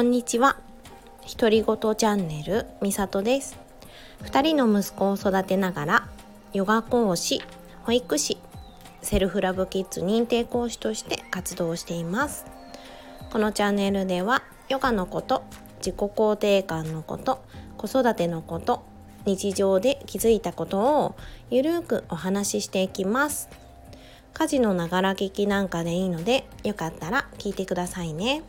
こんにちは。独り言チャンネルみさとです。2人の息子を育てながらヨガ講師保育士セルフラブキッズ認定講師として活動しています。このチャンネルではヨガのこと自己肯定感のこと子育てのこと日常で気づいたことをゆるーくお話ししていきます。家事のながら聞きなんかでいいのでよかったら聞いてくださいね。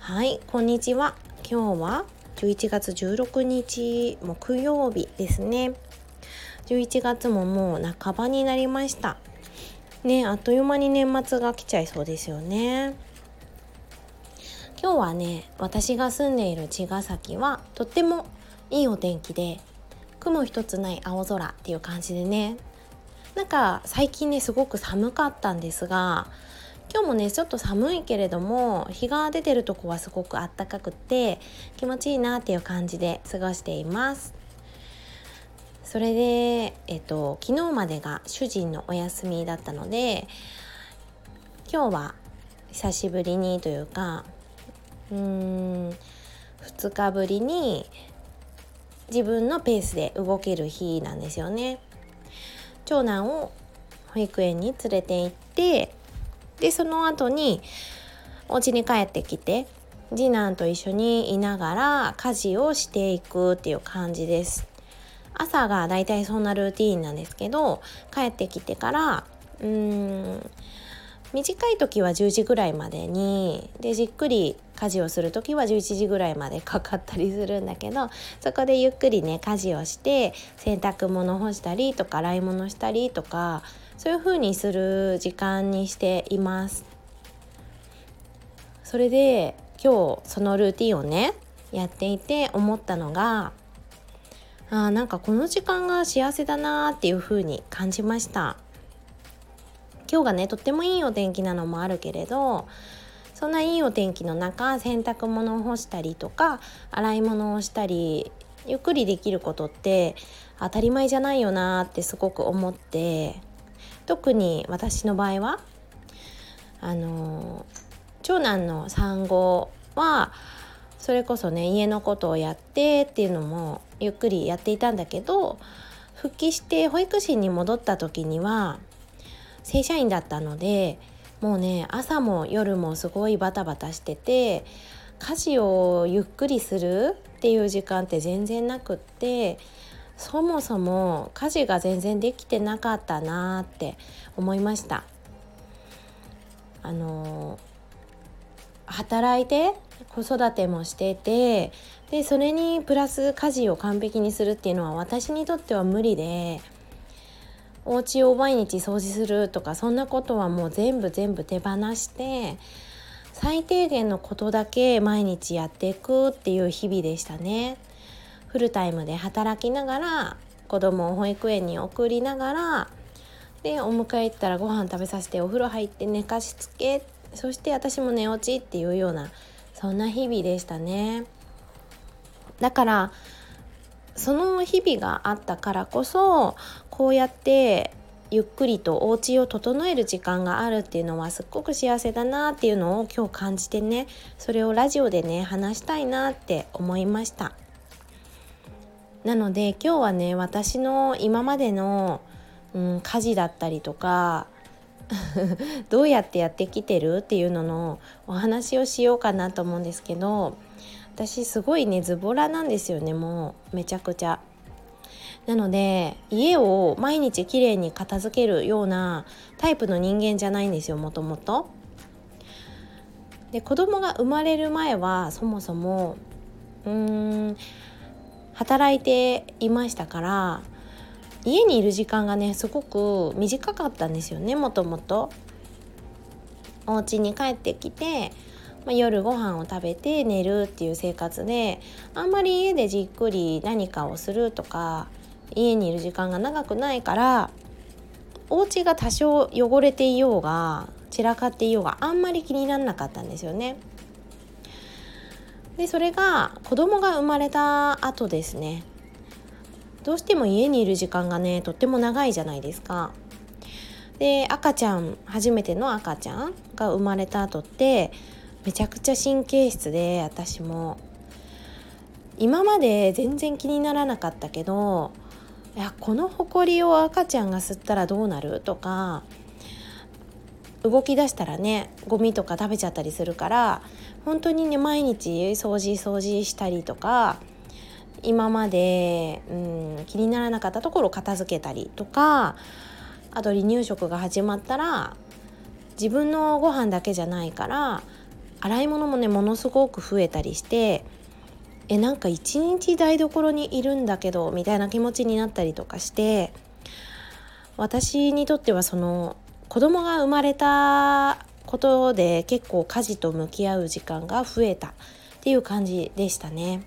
はいこんにちは。今日は11月16日木曜日ですね。11月ももう半ばになりました。ねあっという間に年末が来ちゃいそうですよね。今日はね私が住んでいる茅ヶ崎はとってもいいお天気で雲一つない青空っていう感じでね。なんか最近ねすごく寒かったんですが今日もねちょっと寒いけれども日が出てるとこはすごくあったかくて気持ちいいなっていう感じで過ごしていますそれで、えっと、昨日までが主人のお休みだったので今日は久しぶりにというかうーん2日ぶりに自分のペースで動ける日なんですよね。長男を保育園に連れて行ってでその後にお家に帰ってきて次男と一緒にいながら家事をしていくっていう感じです。朝がだいたいそんなルーティーンなんですけど帰ってきてからうーん短い時は10時ぐらいまでにでじっくり家事をする時は11時ぐらいまでかかったりするんだけどそこでゆっくりね家事をして洗濯物干したりとか洗い物したりとかそういう風にする時間にしています。それで今日そのルーティンをねやっていて思ったのがあなんかこの時間が幸せだなーっていう風に感じました。今日がねとってもいいお天気なのもあるけれどそんないいお天気の中洗濯物を干したりとか洗い物をしたりゆっくりできることって当たり前じゃないよなってすごく思って特に私の場合はあの長男の産後はそれこそね家のことをやってっていうのもゆっくりやっていたんだけど復帰して保育士に戻った時には正社員だったのでもうね朝も夜もすごいバタバタしてて家事をゆっくりするっていう時間って全然なくってそもそも家事が全然できてなかったなって思いましたあの働いて子育てもしててでそれにプラス家事を完璧にするっていうのは私にとっては無理でお家を毎日掃除するとかそんなことはもう全部全部手放して最低限のことだけ毎日やっていくっていう日々でしたね。フルタイムで働きながら子供を保育園に送りながらでお迎え行ったらご飯食べさせてお風呂入って寝かしつけそして私も寝落ちっていうようなそんな日々でしたね。だからその日々があったからこそこうやってゆっくりとお家を整える時間があるっていうのはすっごく幸せだなっていうのを今日感じてねそれをラジオでね話したいなって思いましたなので今日はね私の今までの、うん、家事だったりとか どうやってやってきてるっていうののお話をしようかなと思うんですけど私すごいねズボラなんですよねもうめちゃくちゃ。なので家を毎日きれいに片付けるようなタイプの人間じゃないんですよもともと。で子供が生まれる前はそもそもうーん働いていましたから家にいる時間がねすごく短かったんですよねもともと。お家に帰ってきてまあ、夜ご飯を食べて寝るっていう生活であんまり家でじっくり何かをするとか家にいる時間が長くないからお家が多少汚れていようが散らかっていようがあんまり気にならなかったんですよね。でそれが子供が生まれた後ですねどうしても家にいる時間がねとっても長いじゃないですか。で赤ちゃん初めての赤ちゃんが生まれた後ってめちゃくちゃ神経質で私も今まで全然気にならなかったけどいやこのほこりを赤ちゃんが吸ったらどうなるとか動き出したらねゴミとか食べちゃったりするから本当にね毎日掃除掃除したりとか今まで、うん、気にならなかったところを片付けたりとかあと離乳食が始まったら自分のご飯だけじゃないから洗い物もねものすごく増えたりしてえなんか一日台所にいるんだけどみたいな気持ちになったりとかして私にとってはその子供が生まれたことで結構家事と向き合う時間が増えたっていう感じでしたね。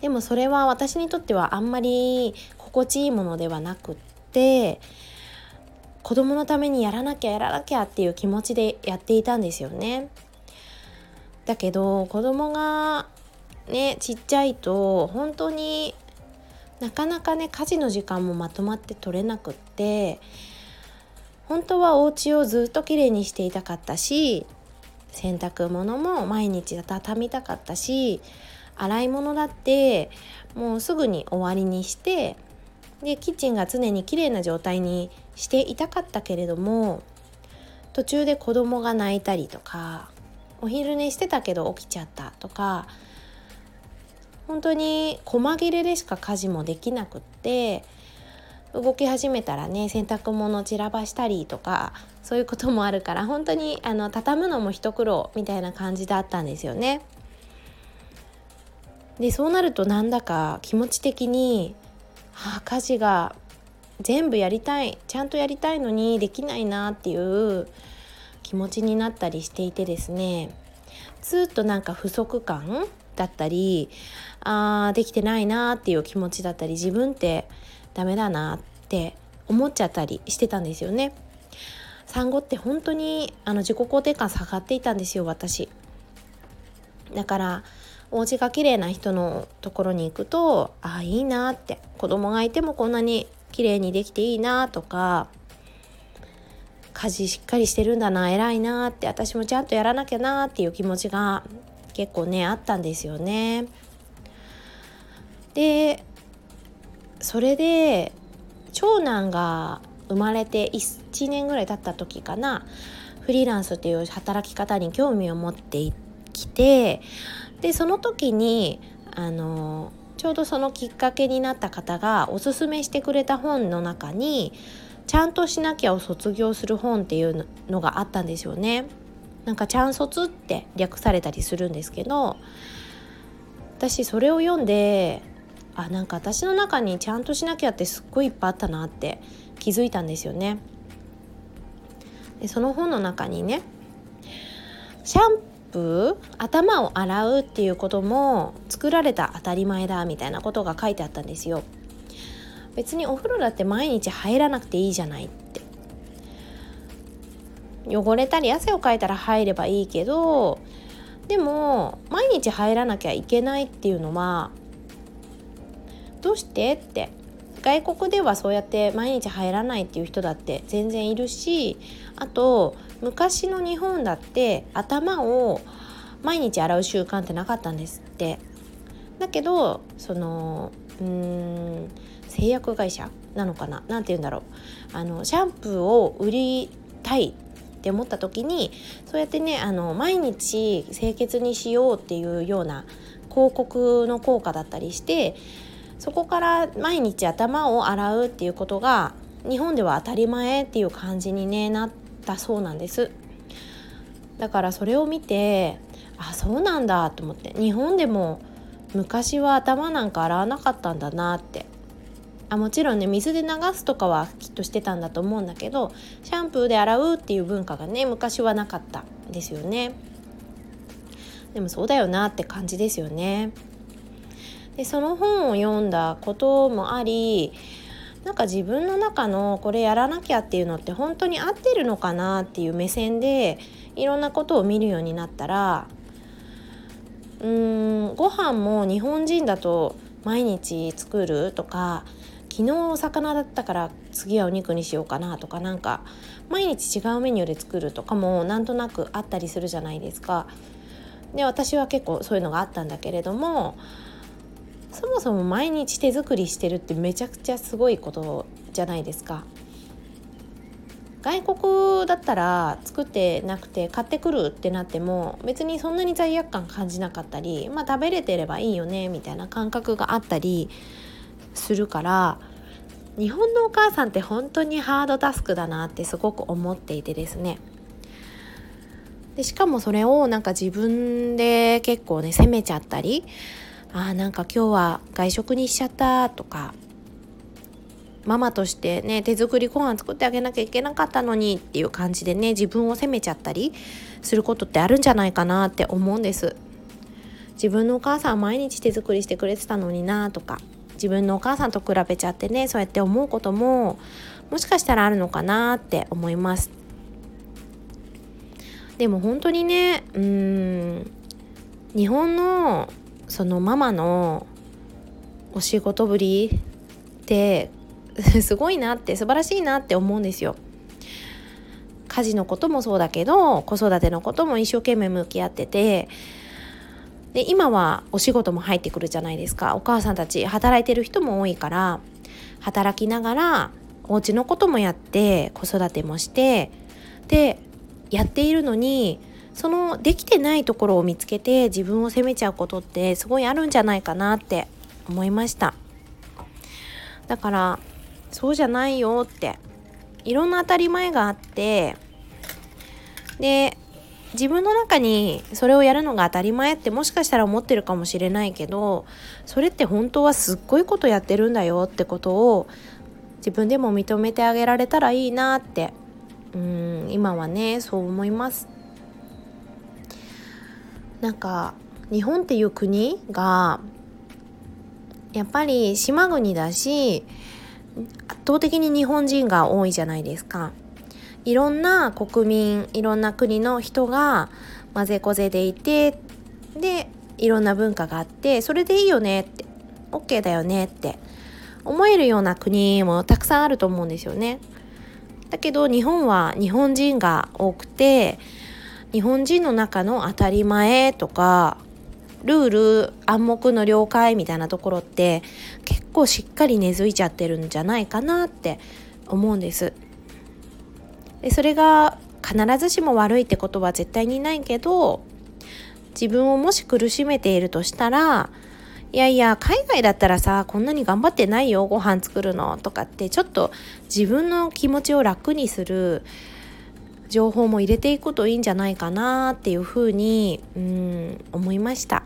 でもそれは私にとってはあんまり心地いいものではなくって子供のためにやらなきゃやらなきゃっていう気持ちでやっていたんですよね。だけど子供がねちっちゃいと本当になかなかね家事の時間もまとまって取れなくって本当はお家をずっときれいにしていたかったし洗濯物も毎日畳みたかったし洗い物だってもうすぐに終わりにしてでキッチンが常に綺麗な状態にしていたかったけれども途中で子供が泣いたりとかお昼寝してたけど起きちゃったとか本当に細切れでしか家事もできなくって動き始めたらね洗濯物散らばしたりとかそういうこともあるから本当にあの畳むのも一苦労みたいな感じだったんですよね。でそうなるとなんだか気持ち的に、はあ、家事が全部やりたいちゃんとやりたいのにできないなっていう気持ちになったりしていてですねずっとなんか不足感だったりあーできてないなっていう気持ちだったり自分ってダメだなって思っちゃったりしてたんですよね。産後って本当にあの自己肯定感下がっていたんですよ私。だからお家が綺麗な人のところに行くとああいいなって子供がいてもこんなに綺麗にできていいなとか家事しっかりしてるんだな偉いなって私もちゃんとやらなきゃなっていう気持ちが結構ねあったんですよね。でそれで長男が生まれて1年ぐらい経った時かなフリーランスっていう働き方に興味を持ってきてでその時にあのちょうどそのきっかけになった方がおすすめしてくれた本の中に「ちゃんとしなきゃ」を卒業する本っていうのがあったんですよね。なんか「ちゃん卒」って略されたりするんですけど私それを読んであなんか私の中にちゃんとしなきゃってすっごいいっぱいあったなって気づいたんですよね。でその本の中にねシャンプー頭を洗うっていうことも作られた当たり前だみたいなことが書いてあったんですよ。別にお風呂だって毎日入らなくていいじゃないって汚れたり汗をかいたら入ればいいけどでも毎日入らなきゃいけないっていうのはどうして？って。外国ではそうやって毎日入らないっていう人だって全然いるしあと昔の日本だって頭を毎日洗う習慣ってなかったんですって。だけどそのうん製薬会社なのかな？何て言うんだろう。あのシャンプーを売りたいって思った時にそうやってねあの毎日清潔にしようっていうような広告の効果だったりしてそこから毎日頭を洗うっていうことが日本では当たり前っていう感じに、ね、なったそうなんです。だからそれを見てあそうなんだと思って日本でも昔は頭なんか洗わなかったんだなって。あもちろんね水で流すとかはきっとしてたんだと思うんだけどシャンプーで洗うっていう文化がね昔はなかったですよね。でもそうだよなって感じですよね。でその本を読んだこともありなんか自分の中のこれやらなきゃっていうのって本当に合ってるのかなっていう目線でいろんなことを見るようになったらうーんご飯も日本人だと毎日作るとか昨日お魚だったから次はお肉にしようかなとかなんか毎日違うメニューで作るとかもなんとなくあったりするじゃないですか。で私は結構そういうのがあったんだけれどもそもそも毎日手作りしてるってめちゃくちゃすごいことじゃないですか。外国だったら作ってなくて買ってくるってなっても別にそんなに罪悪感感じなかったりまあ食べれてればいいよねみたいな感覚があったりするから日本のお母さんって本当にハードタスクだなってすごく思っていてですねでしかもそれをなんか自分で結構ね責めちゃったりあーなんか今日は外食にしちゃったとかママとしてね手作りご飯作ってあげなきゃいけなかったのにっていう感じでね自分を責めちゃったりすることってあるんじゃないかなって思うんです。自分のお母さん毎日手作りしてくれてたのになとか自分のお母さんと比べちゃってねそうやって思うことももしかしたらあるのかなって思います。でも本当にねうん日本のそのママのお仕事ぶりってすごいなって素晴らしいなって思うんですよ。家事のこともそうだけど子育てのことも一生懸命向き合っててで今はお仕事も入ってくるじゃないですかお母さんたち働いてる人も多いから働きながらお家のこともやって子育てもしてでやっているのにそのできてないところを見つけて自分を責めちゃうことってすごいあるんじゃないかなって思いました。だからそうじゃないよっていろんな当たり前があってで自分の中にそれをやるのが当たり前ってもしかしたら思ってるかもしれないけどそれって本当はすっごいことやってるんだよってことを自分でも認めてあげられたらいいなってうん今はねそう思います。なんか日本っていう国がやっぱり島国だし圧倒的に日本人が多いじゃないですか。いろんな国民いろんな国の人が混ぜこぜでいてでいろんな文化があってそれでいいよねって OK だよねって思えるような国もたくさんあると思うんですよね。だけど日本は日本人が多くて日本人の中の当たり前とかルール暗黙の了解みたいなところって結構しっかり根付いちゃってるんじゃないかなって思うんです。でそれが必ずしも悪いってことは絶対にないけど自分をもし苦しめているとしたらいやいや海外だったらさこんなに頑張ってないよご飯作るのとかってちょっと自分の気持ちを楽にする情報も入れていくといいんじゃないかなっていうふうにうん思いました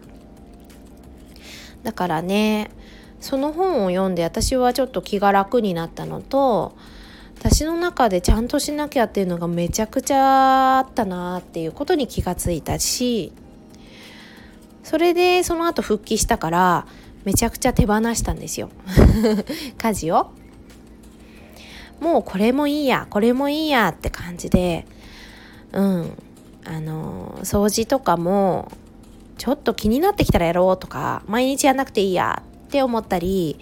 だからねその本を読んで私はちょっと気が楽になったのと私の中でちゃんとしなきゃっていうのがめちゃくちゃあったなっていうことに気がついたしそれでその後復帰したからめちゃくちゃ手放したんですよ 家事を。もうこれもいいやこれもいいやって感じでうんあの掃除とかもちょっと気になってきたらやろうとか毎日やんなくていいやって思ったり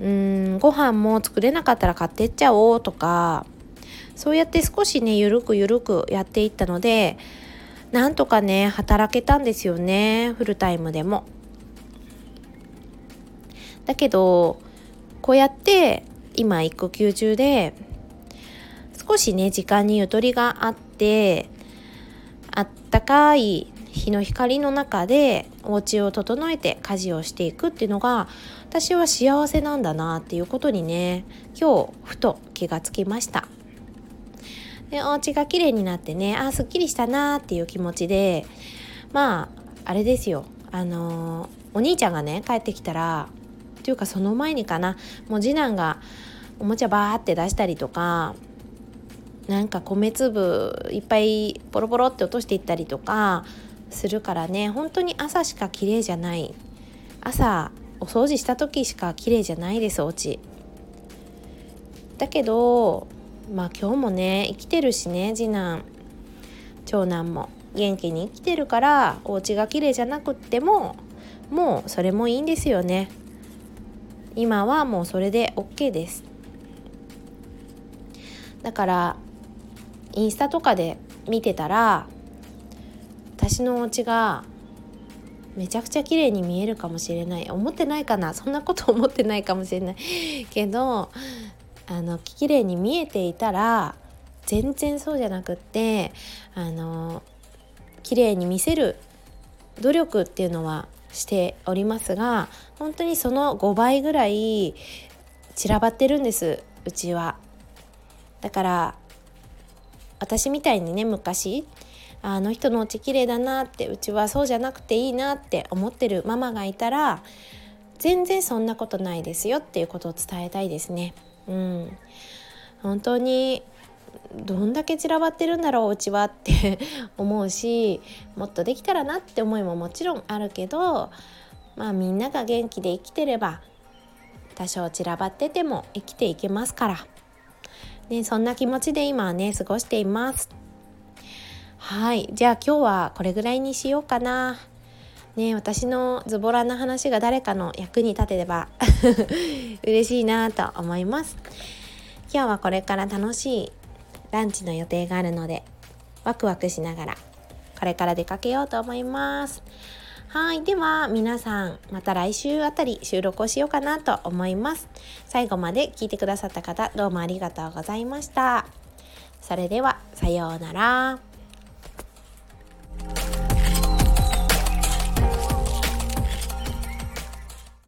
うんご飯も作れなかったら買ってっちゃおうとかそうやって少しねゆるくゆるくやっていったのでなんとかね働けたんですよねフルタイムでも。だけどこうやって今育休中で少しね時間にゆとりがあってあったかい日の光の中でお家を整えて家事をしていくっていうのが私は幸せなんだなっていうことにね今日ふと気がつきました。でお家が綺麗になってねあすっきりしたなっていう気持ちでまああれですよ。あのお兄ちゃんがね帰ってきたらというかその前にかなもう次男がおもちゃバーって出したりとかなんか米粒いっぱいポロポロって落としていったりとかするからね。本当に朝しか綺麗じゃない。朝お掃除した時しか綺麗じゃないですお家。だけどまあ今日もね生きてるしね次男。長男も。元気に生きてるからお家が綺麗じゃなくってももうそれもいいんですよね。今はもうそれで OK です。だからインスタとかで見てたら私のお家がめちゃくちゃ綺麗に見えるかもしれない。思ってないかな。そんなこと思ってないかもしれない。けどあの綺麗に見えていたら全然そうじゃなくってあの綺麗に見せる努力っていうのはしておりますが本当にその5倍ぐらい散らばってるんですうちは。だから私みたいにね昔あの人のお家綺麗だなってうちはそうじゃなくていいなって思ってるママがいたら全然そんなことないですよっていうことを伝えたいですね。うん、本当にどんだけ散らばってるんだろううちはって 思うしもっとできたらなって思いももちろんあるけどまあみんなが元気で生きてれば多少散らばってても生きていけますから、ね、そんな気持ちで今はね過ごしています。はい。じゃあ今日はこれぐらいにしようかな。ね私のズボラな話が誰かの役に立てれば 嬉しいなと思います。今日はこれから楽しいランチの予定があるのでワクワクしながらこれから出かけようと思います。はい。では皆さんまた来週あたり収録をしようかなと思います。最後まで聞いてくださった方どうもありがとうございました。それではさようなら。